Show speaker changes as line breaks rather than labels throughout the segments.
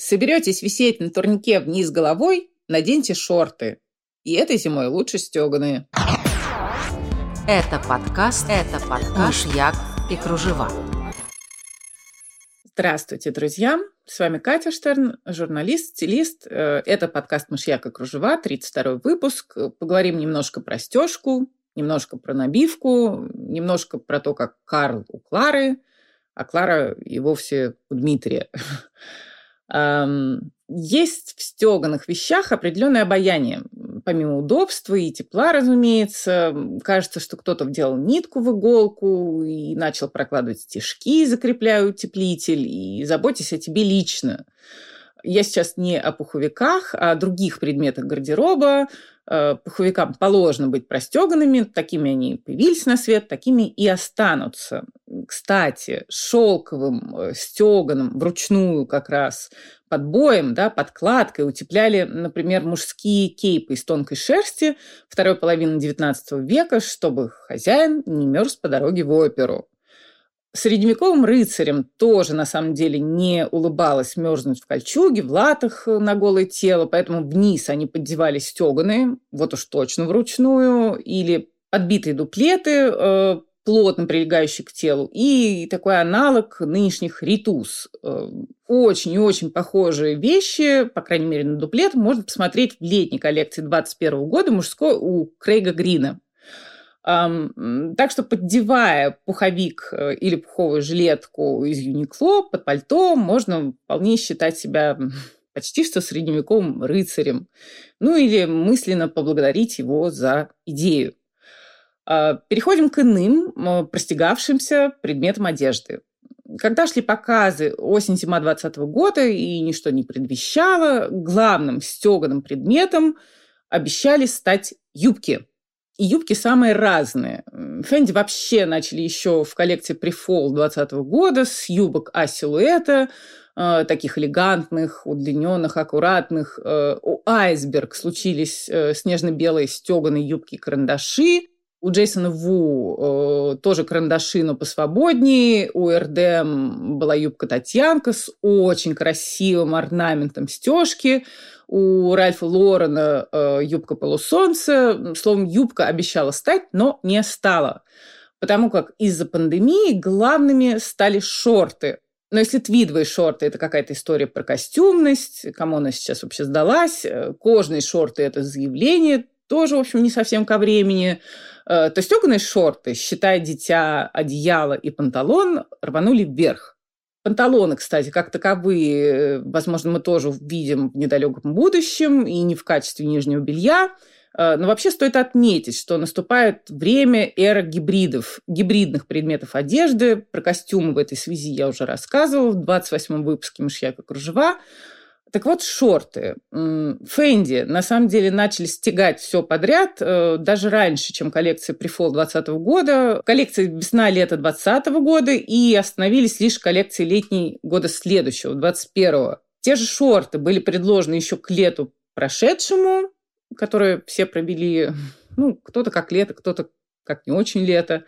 Соберетесь висеть на турнике вниз головой, наденьте шорты. И этой зимой лучше стеганые.
Это подкаст, это подкаш Як и Кружева.
Здравствуйте, друзья! С вами Катя Штерн, журналист, стилист. Э, это подкаст «Мышьяк и кружева», 32 выпуск. Поговорим немножко про стежку, немножко про набивку, немножко про то, как Карл у Клары, а Клара и вовсе у Дмитрия. Есть в стеганых вещах определенное обаяние. Помимо удобства и тепла, разумеется, кажется, что кто-то вделал нитку в иголку и начал прокладывать стежки, закрепляя утеплитель, и заботясь о тебе лично. Я сейчас не о пуховиках, а о других предметах гардероба. Э, пуховикам положено быть простеганными, такими они появились на свет, такими и останутся. Кстати, шелковым, э, стеганым, вручную как раз подбоем, да, подкладкой утепляли, например, мужские кейпы из тонкой шерсти второй половины XIX века, чтобы хозяин не мерз по дороге в оперу. Средневековым рыцарям тоже, на самом деле, не улыбалось мерзнуть в кольчуге, в латах на голое тело, поэтому вниз они поддевали стеганые, вот уж точно вручную, или подбитые дуплеты, э, плотно прилегающий к телу, и такой аналог нынешних ритус. Э, очень и очень похожие вещи, по крайней мере, на дуплет, можно посмотреть в летней коллекции 2021 года мужской у Крейга Грина. Так что, поддевая пуховик э, или пуховую жилетку из Юникло под пальто, можно вполне считать себя почти что средневековым рыцарем. Ну или мысленно поблагодарить его за идею. А, переходим к иным, простигавшимся предметам одежды. Когда шли показы осень-зима 2020 года и ничто не предвещало, главным стеганым предметом обещали стать юбки – и юбки самые разные. Фенди вообще начали еще в коллекции Prefall 2020 года с юбок А-силуэта, э, таких элегантных, удлиненных, аккуратных. Э, у Айсберг случились э, снежно-белые стеганые юбки-карандаши. У Джейсона Ву тоже карандаши, но посвободнее. У РДМ была юбка Татьянка с очень красивым орнаментом стежки у Ральфа Лорена э, юбка полусолнца. Словом, юбка обещала стать, но не стала. Потому как из-за пандемии главными стали шорты. Но если твидовые шорты – это какая-то история про костюмность, кому она сейчас вообще сдалась, э, кожные шорты – это заявление, тоже, в общем, не совсем ко времени. Э, то стеганые шорты, считая дитя, одеяло и панталон, рванули вверх. Панталоны, кстати, как таковые, э, возможно, мы тоже увидим в недалеком будущем и не в качестве нижнего белья. Э, но вообще стоит отметить, что наступает время эры гибридов, гибридных предметов одежды. Про костюмы в этой связи я уже рассказывала в 28-м выпуске «Мышьяка кружева». Так вот, шорты. Фэнди на самом деле начали стягать все подряд э, даже раньше, чем коллекция Prefall 2020 года. Коллекция весна-лето 2020 года и остановились лишь коллекции летней года следующего, 2021. Те же шорты были предложены еще к лету прошедшему, которые все провели, ну, кто-то как лето, кто-то как не очень лето.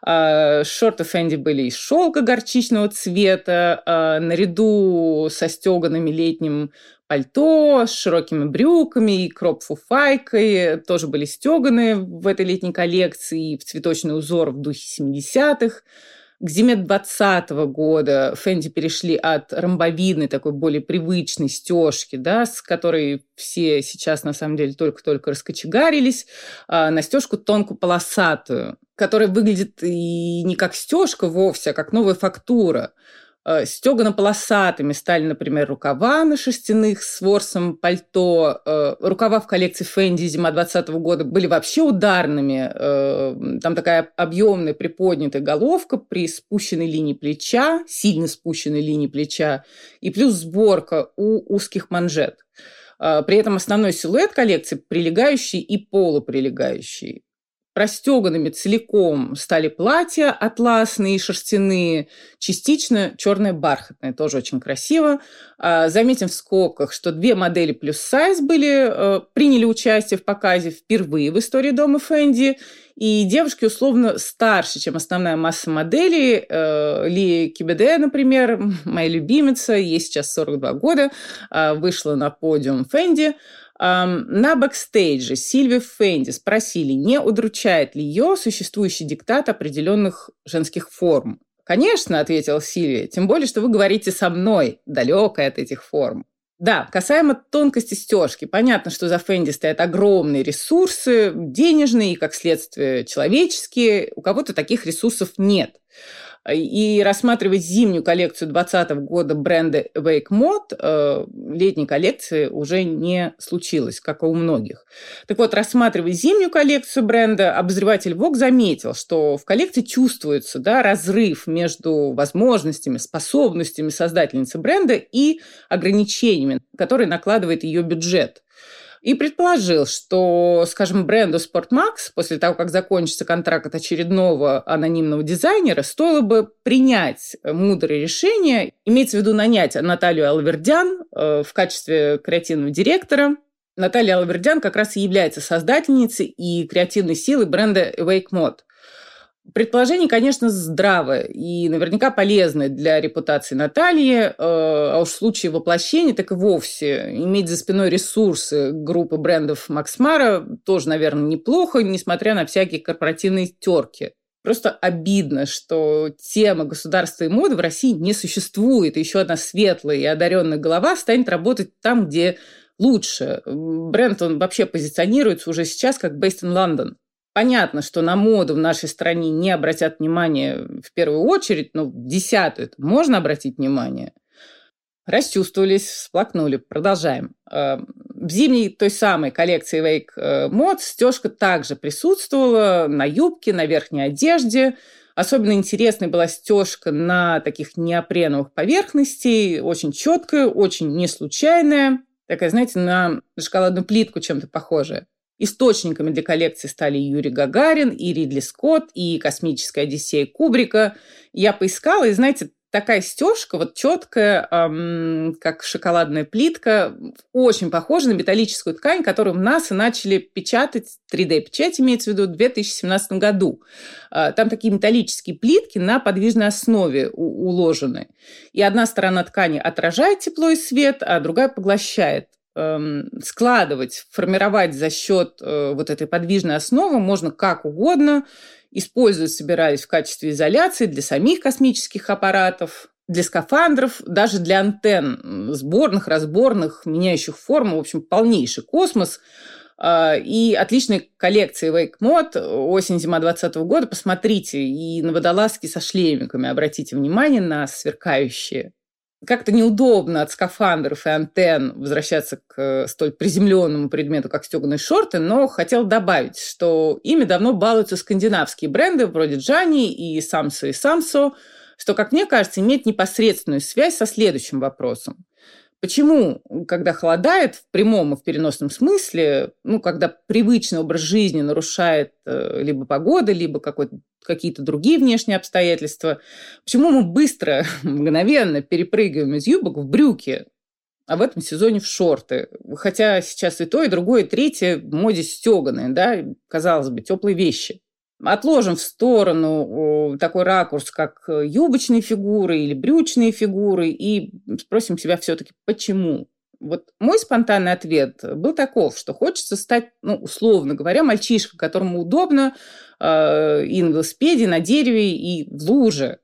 А, шорты Фэнди были из шелка горчичного цвета, а, наряду со стеганными летним пальто, с широкими брюками и кроп-фуфайкой. Тоже были стеганые в этой летней коллекции в цветочный узор в духе 70-х. К зиме 2020 года Фэнди перешли от ромбовидной, такой более привычной стежки, да, с которой все сейчас на самом деле только-только раскочегарились, а, на стежку тонкую полосатую, которая выглядит и не как стежка вовсе, а как новая фактура – Стегано-полосатыми стали, например, рукава на шерстяных с ворсом пальто. Э, рукава в коллекции Фэнди зима 2020 года были вообще ударными. Э, там такая объемная приподнятая головка при спущенной линии плеча, сильно спущенной линии плеча, и плюс сборка у узких манжет. При этом основной силуэт коллекции прилегающий и полуприлегающий. Простеганными целиком стали платья атласные, шерстяные, частично черное бархатное, тоже очень красиво. А, заметим в скобках, что две модели плюс сайз были, э, приняли участие в показе впервые в истории дома Фэнди. И девушки условно старше, чем основная масса моделей. Э, Ли Кибеде, например, моя любимица, ей сейчас 42 года, а, вышла на подиум Fendi. На бэкстейдже Сильви Fendi спросили, не удручает ли ее существующий диктат определенных женских форм. «Конечно», — ответил Сильви, «тем более, что вы говорите со мной, далекой от этих форм». Да, касаемо тонкости стежки, понятно, что за Fendi стоят огромные ресурсы, денежные и, как следствие, человеческие. У кого-то таких ресурсов нет. И рассматривать зимнюю коллекцию 2020 года бренда Wake Mod, э, летней коллекции уже не случилось, как и у многих. Так вот, рассматривая зимнюю коллекцию бренда, обозреватель Vogue заметил, что в коллекции чувствуется да, разрыв между возможностями, способностями создательницы бренда и ограничениями, которые накладывает ее бюджет и предположил, что, скажем, бренду Sportmax после того, как закончится контракт очередного анонимного дизайнера, стоило бы принять мудрое решение, имеется в виду нанять Наталью Алвердян э, в качестве креативного директора. Наталья Алвердян как раз и является создательницей и креативной силой бренда Awake Mode. Предположение, конечно, здравое и наверняка полезное для репутации Натальи, э, а уж в случае воплощения, так и вовсе иметь за спиной ресурсы группы брендов Макс Мара тоже, наверное, неплохо, несмотря на всякие корпоративные терки. Просто обидно, что тема государства и моды в России не существует. Еще одна светлая и одаренная голова станет работать там, где лучше. Бренд, он вообще позиционируется уже сейчас как based in London. Понятно, что на моду в нашей стране не обратят внимание в первую очередь, но в десятую можно обратить внимание. Расчувствовались, всплакнули. Продолжаем. Э, в зимней той самой коллекции Wake Mod стежка также присутствовала на юбке, на верхней одежде. Особенно интересной была стежка на таких неопреновых поверхностей, очень четкая, очень не случайная. Такая, знаете, на шоколадную плитку чем-то похожая. Источниками для коллекции стали Юрий Гагарин, и Ридли Скотт, и «Космическая Одиссея» Кубрика. Я поискала, и, знаете, такая стежка, вот четкая, эм, как шоколадная плитка, очень похожа на металлическую ткань, которую в НАСА начали печатать, 3D-печать имеется в виду, в 2017 году. Э, там такие металлические плитки на подвижной основе уложены. И одна сторона ткани отражает тепло и свет, а другая поглощает. Эм, складывать, формировать за счет э, вот этой подвижной основы можно как угодно. Использовать собирались в качестве изоляции для самих космических аппаратов, для скафандров, даже для антенн сборных, разборных, меняющих форму. В общем, полнейший космос. А, и отличная коллекция Wake Mod осень-зима 2020 года. Посмотрите. И на водолазки со шлемиками. Обратите внимание на сверкающие как-то неудобно от скафандров и антенн возвращаться к э, столь приземленному предмету, как стеганые шорты, но хотел добавить, что ими давно балуются скандинавские бренды вроде Джани и Самсо и Самсо, что, как мне кажется, имеет непосредственную связь со следующим вопросом. Почему, когда холодает в прямом и в переносном смысле, ну, когда привычный образ жизни нарушает э, либо погода, либо какие-то другие внешние обстоятельства, почему мы быстро, мгновенно перепрыгиваем из юбок в брюки, а в этом сезоне в шорты. Хотя сейчас и то, и другое, и третье в моде стеганые, да, казалось бы, теплые вещи. Отложим в сторону такой ракурс, как э, юбочные фигуры или брючные фигуры, и спросим себя все-таки, почему? Вот мой спонтанный ответ был таков, что хочется стать, ну, условно говоря, мальчишкой, которому удобно э, и на велосипеде, на дереве, и в луже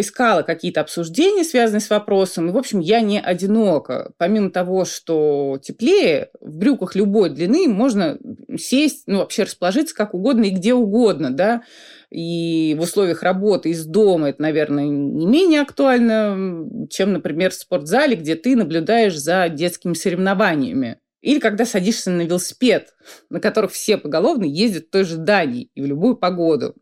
поискала какие-то обсуждения, связанные с вопросом. И, в общем, я не одинока. Помимо того, что теплее, в брюках любой длины можно сесть, ну, вообще расположиться как угодно и где угодно, да. И в условиях работы из дома это, наверное, не менее актуально, чем, например, в спортзале, где ты наблюдаешь за детскими соревнованиями. Или когда садишься на велосипед, на которых все поголовно ездят в той же Дании и в любую погоду.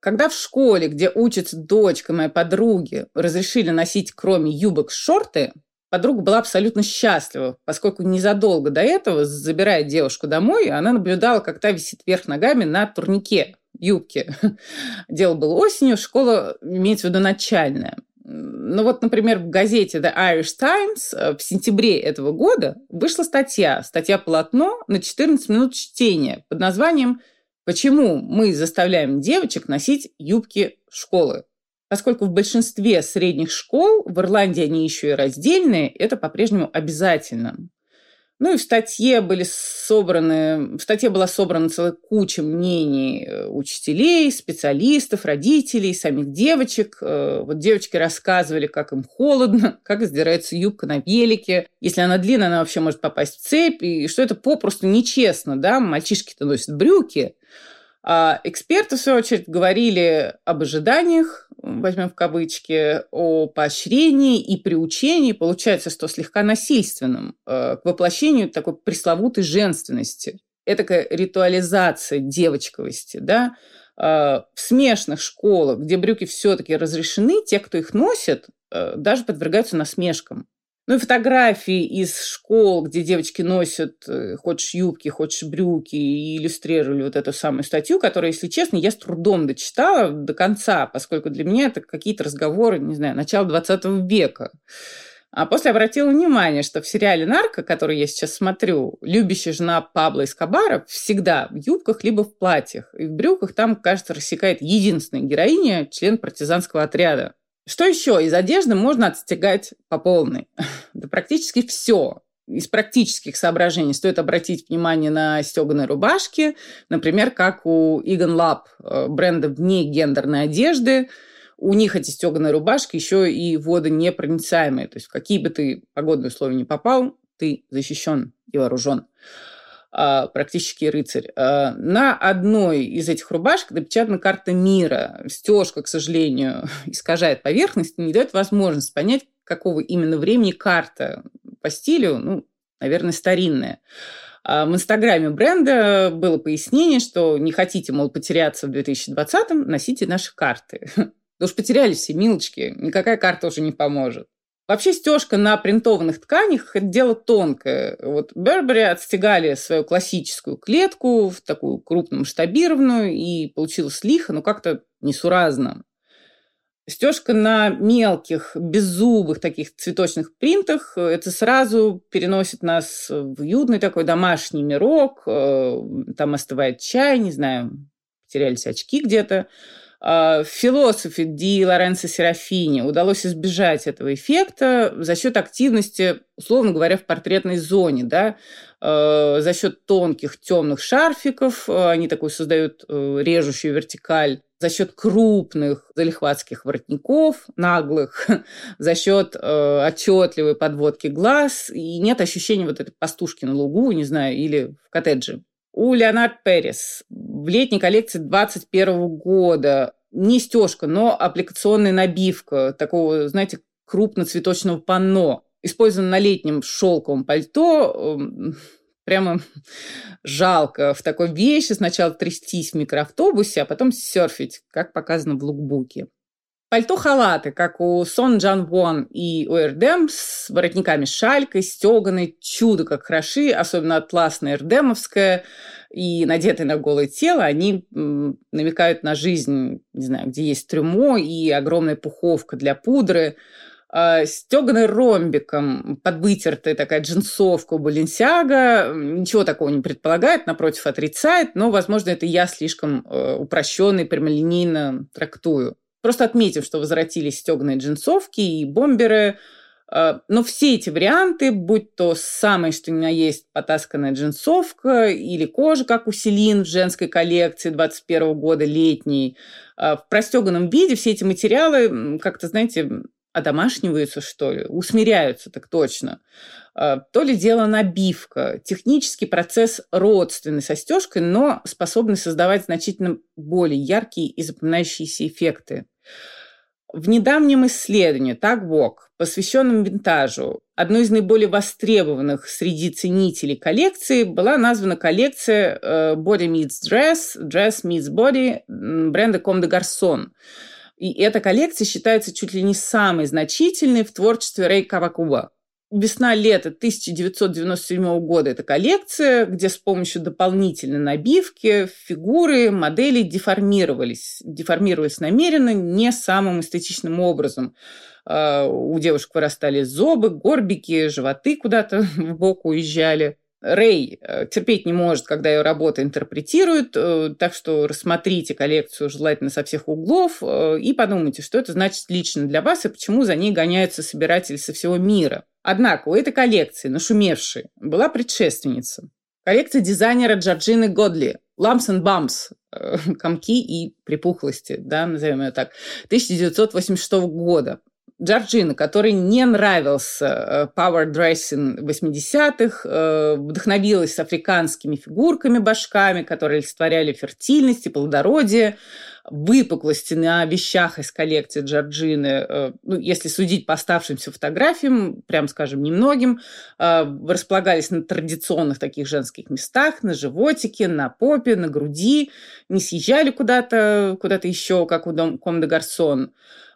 Когда в школе, где учится дочка моей подруги, разрешили носить кроме юбок шорты, подруга была абсолютно счастлива, поскольку незадолго до этого, забирая девушку домой, она наблюдала, как та висит вверх ногами на турнике юбки. Дело было осенью, школа имеется в виду начальная. Ну вот, например, в газете The Irish Times в сентябре этого года вышла статья, статья «Полотно» на 14 минут чтения под названием «Почему мы заставляем девочек носить юбки школы?» Поскольку в большинстве средних школ, в Ирландии они еще и раздельные, это по-прежнему обязательно. Ну и в статье были собраны, в статье была собрана целая куча мнений э, учителей, специалистов, родителей, самих девочек. Э, вот девочки рассказывали, как им холодно, как издирается юбка на велике. Если она длинная, она вообще может попасть в цепь, и что это попросту нечестно, да, мальчишки-то носят брюки, а эксперты, в свою очередь, говорили об ожиданиях, возьмем в кавычки, о поощрении и приучении, получается, что слегка насильственным, э, к воплощению такой пресловутой женственности. Это ритуализация девочковости, да, э, в смешных школах, где брюки все-таки разрешены, те, кто их носит, э, даже подвергаются насмешкам. Ну и фотографии из школ, где девочки носят э, хочешь юбки, хочешь брюки, и иллюстрировали вот эту самую статью, которую, если честно, я с трудом дочитала до конца, поскольку для меня это какие-то разговоры, не знаю, начала 20 века. А после обратила внимание, что в сериале «Нарко», который я сейчас смотрю, любящая жена Пабло Эскобара всегда в юбках либо в платьях. И в брюках там, кажется, рассекает единственная героиня, член партизанского отряда. Что еще? Из одежды можно отстегать по полной. да практически все. Из практических соображений стоит обратить внимание на стеганые рубашки, например, как у Egan Lab, э, бренда вне гендерной одежды. У них эти стеганые рубашки еще и водонепроницаемые. То есть в какие бы ты погодные условия не попал, ты защищен и вооружен. А, практически рыцарь. А, на одной из этих рубашек напечатана карта мира. Стежка, к сожалению, искажает поверхность и не дает возможность понять, какого именно времени карта по стилю, ну, наверное, старинная. А в инстаграме бренда было пояснение, что не хотите, мол, потеряться в 2020-м, носите наши карты. Да уж потерялись все, милочки, никакая карта уже не поможет. Вообще стежка на принтованных тканях – это дело тонкое. Вот Бербери отстегали свою классическую клетку в такую крупную масштабированную, и получилось лихо, но как-то несуразно. Стежка на мелких, беззубых таких цветочных принтах, это сразу переносит нас в уютный такой домашний мирок, э, там остывает чай, не знаю, потерялись очки где-то. А, философе Ди Лоренцо Серафини удалось избежать этого эффекта за счет активности, условно говоря, в портретной зоне, да, а, за счет тонких темных шарфиков, а, они такую создают э, режущую вертикаль, за счет крупных залихватских воротников, наглых, за счет э, отчетливой подводки глаз, и нет ощущения вот этой пастушки на лугу, не знаю, или в коттедже. У Леонард Перес в летней коллекции 2021 года не стежка, но аппликационная набивка такого, знаете, крупноцветочного панно. Использовано на летнем шелковом пальто. Эм, прямо жалко в такой вещи сначала трястись в микроавтобусе, а потом серфить, как показано в лукбуке. Пальто-халаты, как у Сон Джан Вон и у Эрдем, с воротниками шалькой, стеганой, чудо как хороши, особенно атласная эрдемовская, и надетые на голое тело, они намекают на жизнь, не знаю, где есть трюмо и огромная пуховка для пудры, а, стеганый ромбиком, подвытертая такая джинсовка у Баленсиага. Ничего такого не предполагает, напротив, отрицает, но, возможно, это я слишком э, упрощенно и прямолинейно трактую. Просто отметим, что возвратились стеганые джинсовки и бомберы. А, но все эти варианты, будь то самое, что у меня есть потасканная джинсовка или кожа, как у Селин в женской коллекции 21 года, летней, а, в простеганном виде все эти материалы как-то, знаете, одомашниваются, что ли, усмиряются так точно. А, то ли дело набивка, технический процесс родственный со стежкой, но способный создавать значительно более яркие и запоминающиеся эффекты. В недавнем исследовании TagWalk, посвященном винтажу, одной из наиболее востребованных среди ценителей коллекции была названа коллекция э, Body Meets Dress, Dress Meets Body бренда Comme des Garçons. И эта коллекция считается чуть ли не самой значительной в творчестве Рэй Кавакуба. Весна-лето 1997 года – это коллекция, где с помощью дополнительной набивки фигуры, модели деформировались. Деформировались намеренно, не самым эстетичным образом. А, у девушек вырастали зубы, горбики, животы куда-то в бок уезжали. Рэй э, терпеть не может, когда ее работы интерпретируют, э, так что рассмотрите коллекцию желательно со всех углов э, и подумайте, что это значит лично для вас и почему за ней гоняются собиратели со всего мира. Однако у этой коллекции, нашумевшей, была предшественница. Коллекция дизайнера Джорджины Годли «Lamps and Bumps» комки и припухлости, да, назовем ее так, 1986 года. Джорджина, который не нравился э, power dressing 80-х, э, вдохновилась африканскими фигурками, башками, которые олицетворяли фертильность и плодородие, выпуклости на вещах из коллекции Джорджины, э, ну, если судить по оставшимся фотографиям, прям скажем, немногим, располагались на традиционных таких женских местах, на животике, на попе, на груди, не съезжали куда-то куда еще, как у Ком де Гарсон.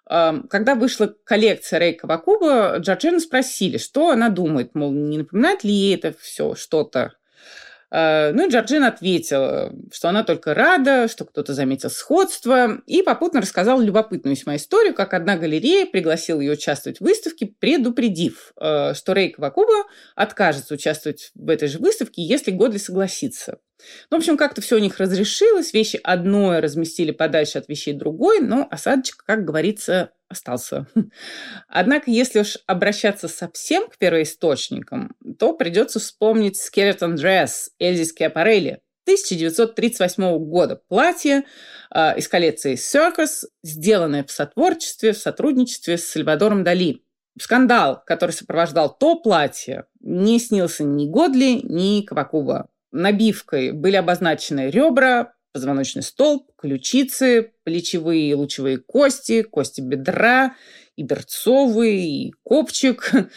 Когда вышла коллекция Рей Кавакуба, Джорджину спросили, что она думает, мол, не напоминает ли ей это все что-то. А, ну и Джорджин ответила, что она только рада, что кто-то заметил сходство, и попутно рассказала любопытную весьма историю, как одна галерея пригласила ее участвовать в выставке, предупредив, а, что Рей Кавакуба откажется участвовать в этой же выставке, если Годли согласится. Ну, в общем, как-то все у них разрешилось, вещи одной разместили подальше от вещей другой, но осадочек, как говорится, остался. Однако, если уж обращаться совсем к первоисточникам, то придется вспомнить Skeleton Dress Эльзи Скиапарелли 1938 года. Платье э, из коллекции Circus, сделанное в сотворчестве, в сотрудничестве с Сальвадором Дали. Скандал, который сопровождал то платье, не снился ни Годли, ни Кавакуба набивкой были обозначены ребра, позвоночный столб, ключицы, плечевые и лучевые кости, кости бедра, и берцовый, и копчик.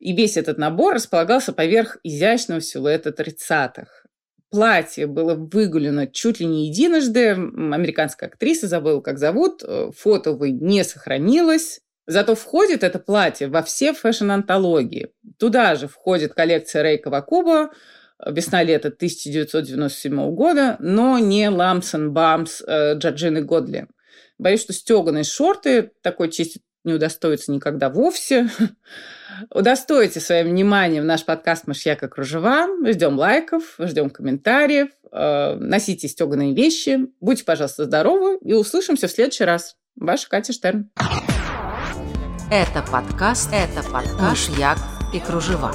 И весь этот набор располагался поверх изящного силуэта тридцатых. Платье было выгулено чуть ли не единожды. Американская актриса, забыла, как зовут, э, фото, увы, не сохранилось. Зато входит это платье во все фэшн-антологии. Туда же входит коллекция Рейка Вакуба, весна-лето 1997 года, но не Ламсон Бамс э, Джорджины Годли. Боюсь, что стеганые шорты такой чести не удостоятся никогда вовсе. Удостойте своим вниманием наш подкаст «Мышьяка кружева». Ждем лайков, ждем комментариев. Э, носите стеганые вещи. Будьте, пожалуйста, здоровы и услышимся в следующий раз. Ваша Катя Штерн.
Это подкаст, это подкаст «Мышьяк и кружева».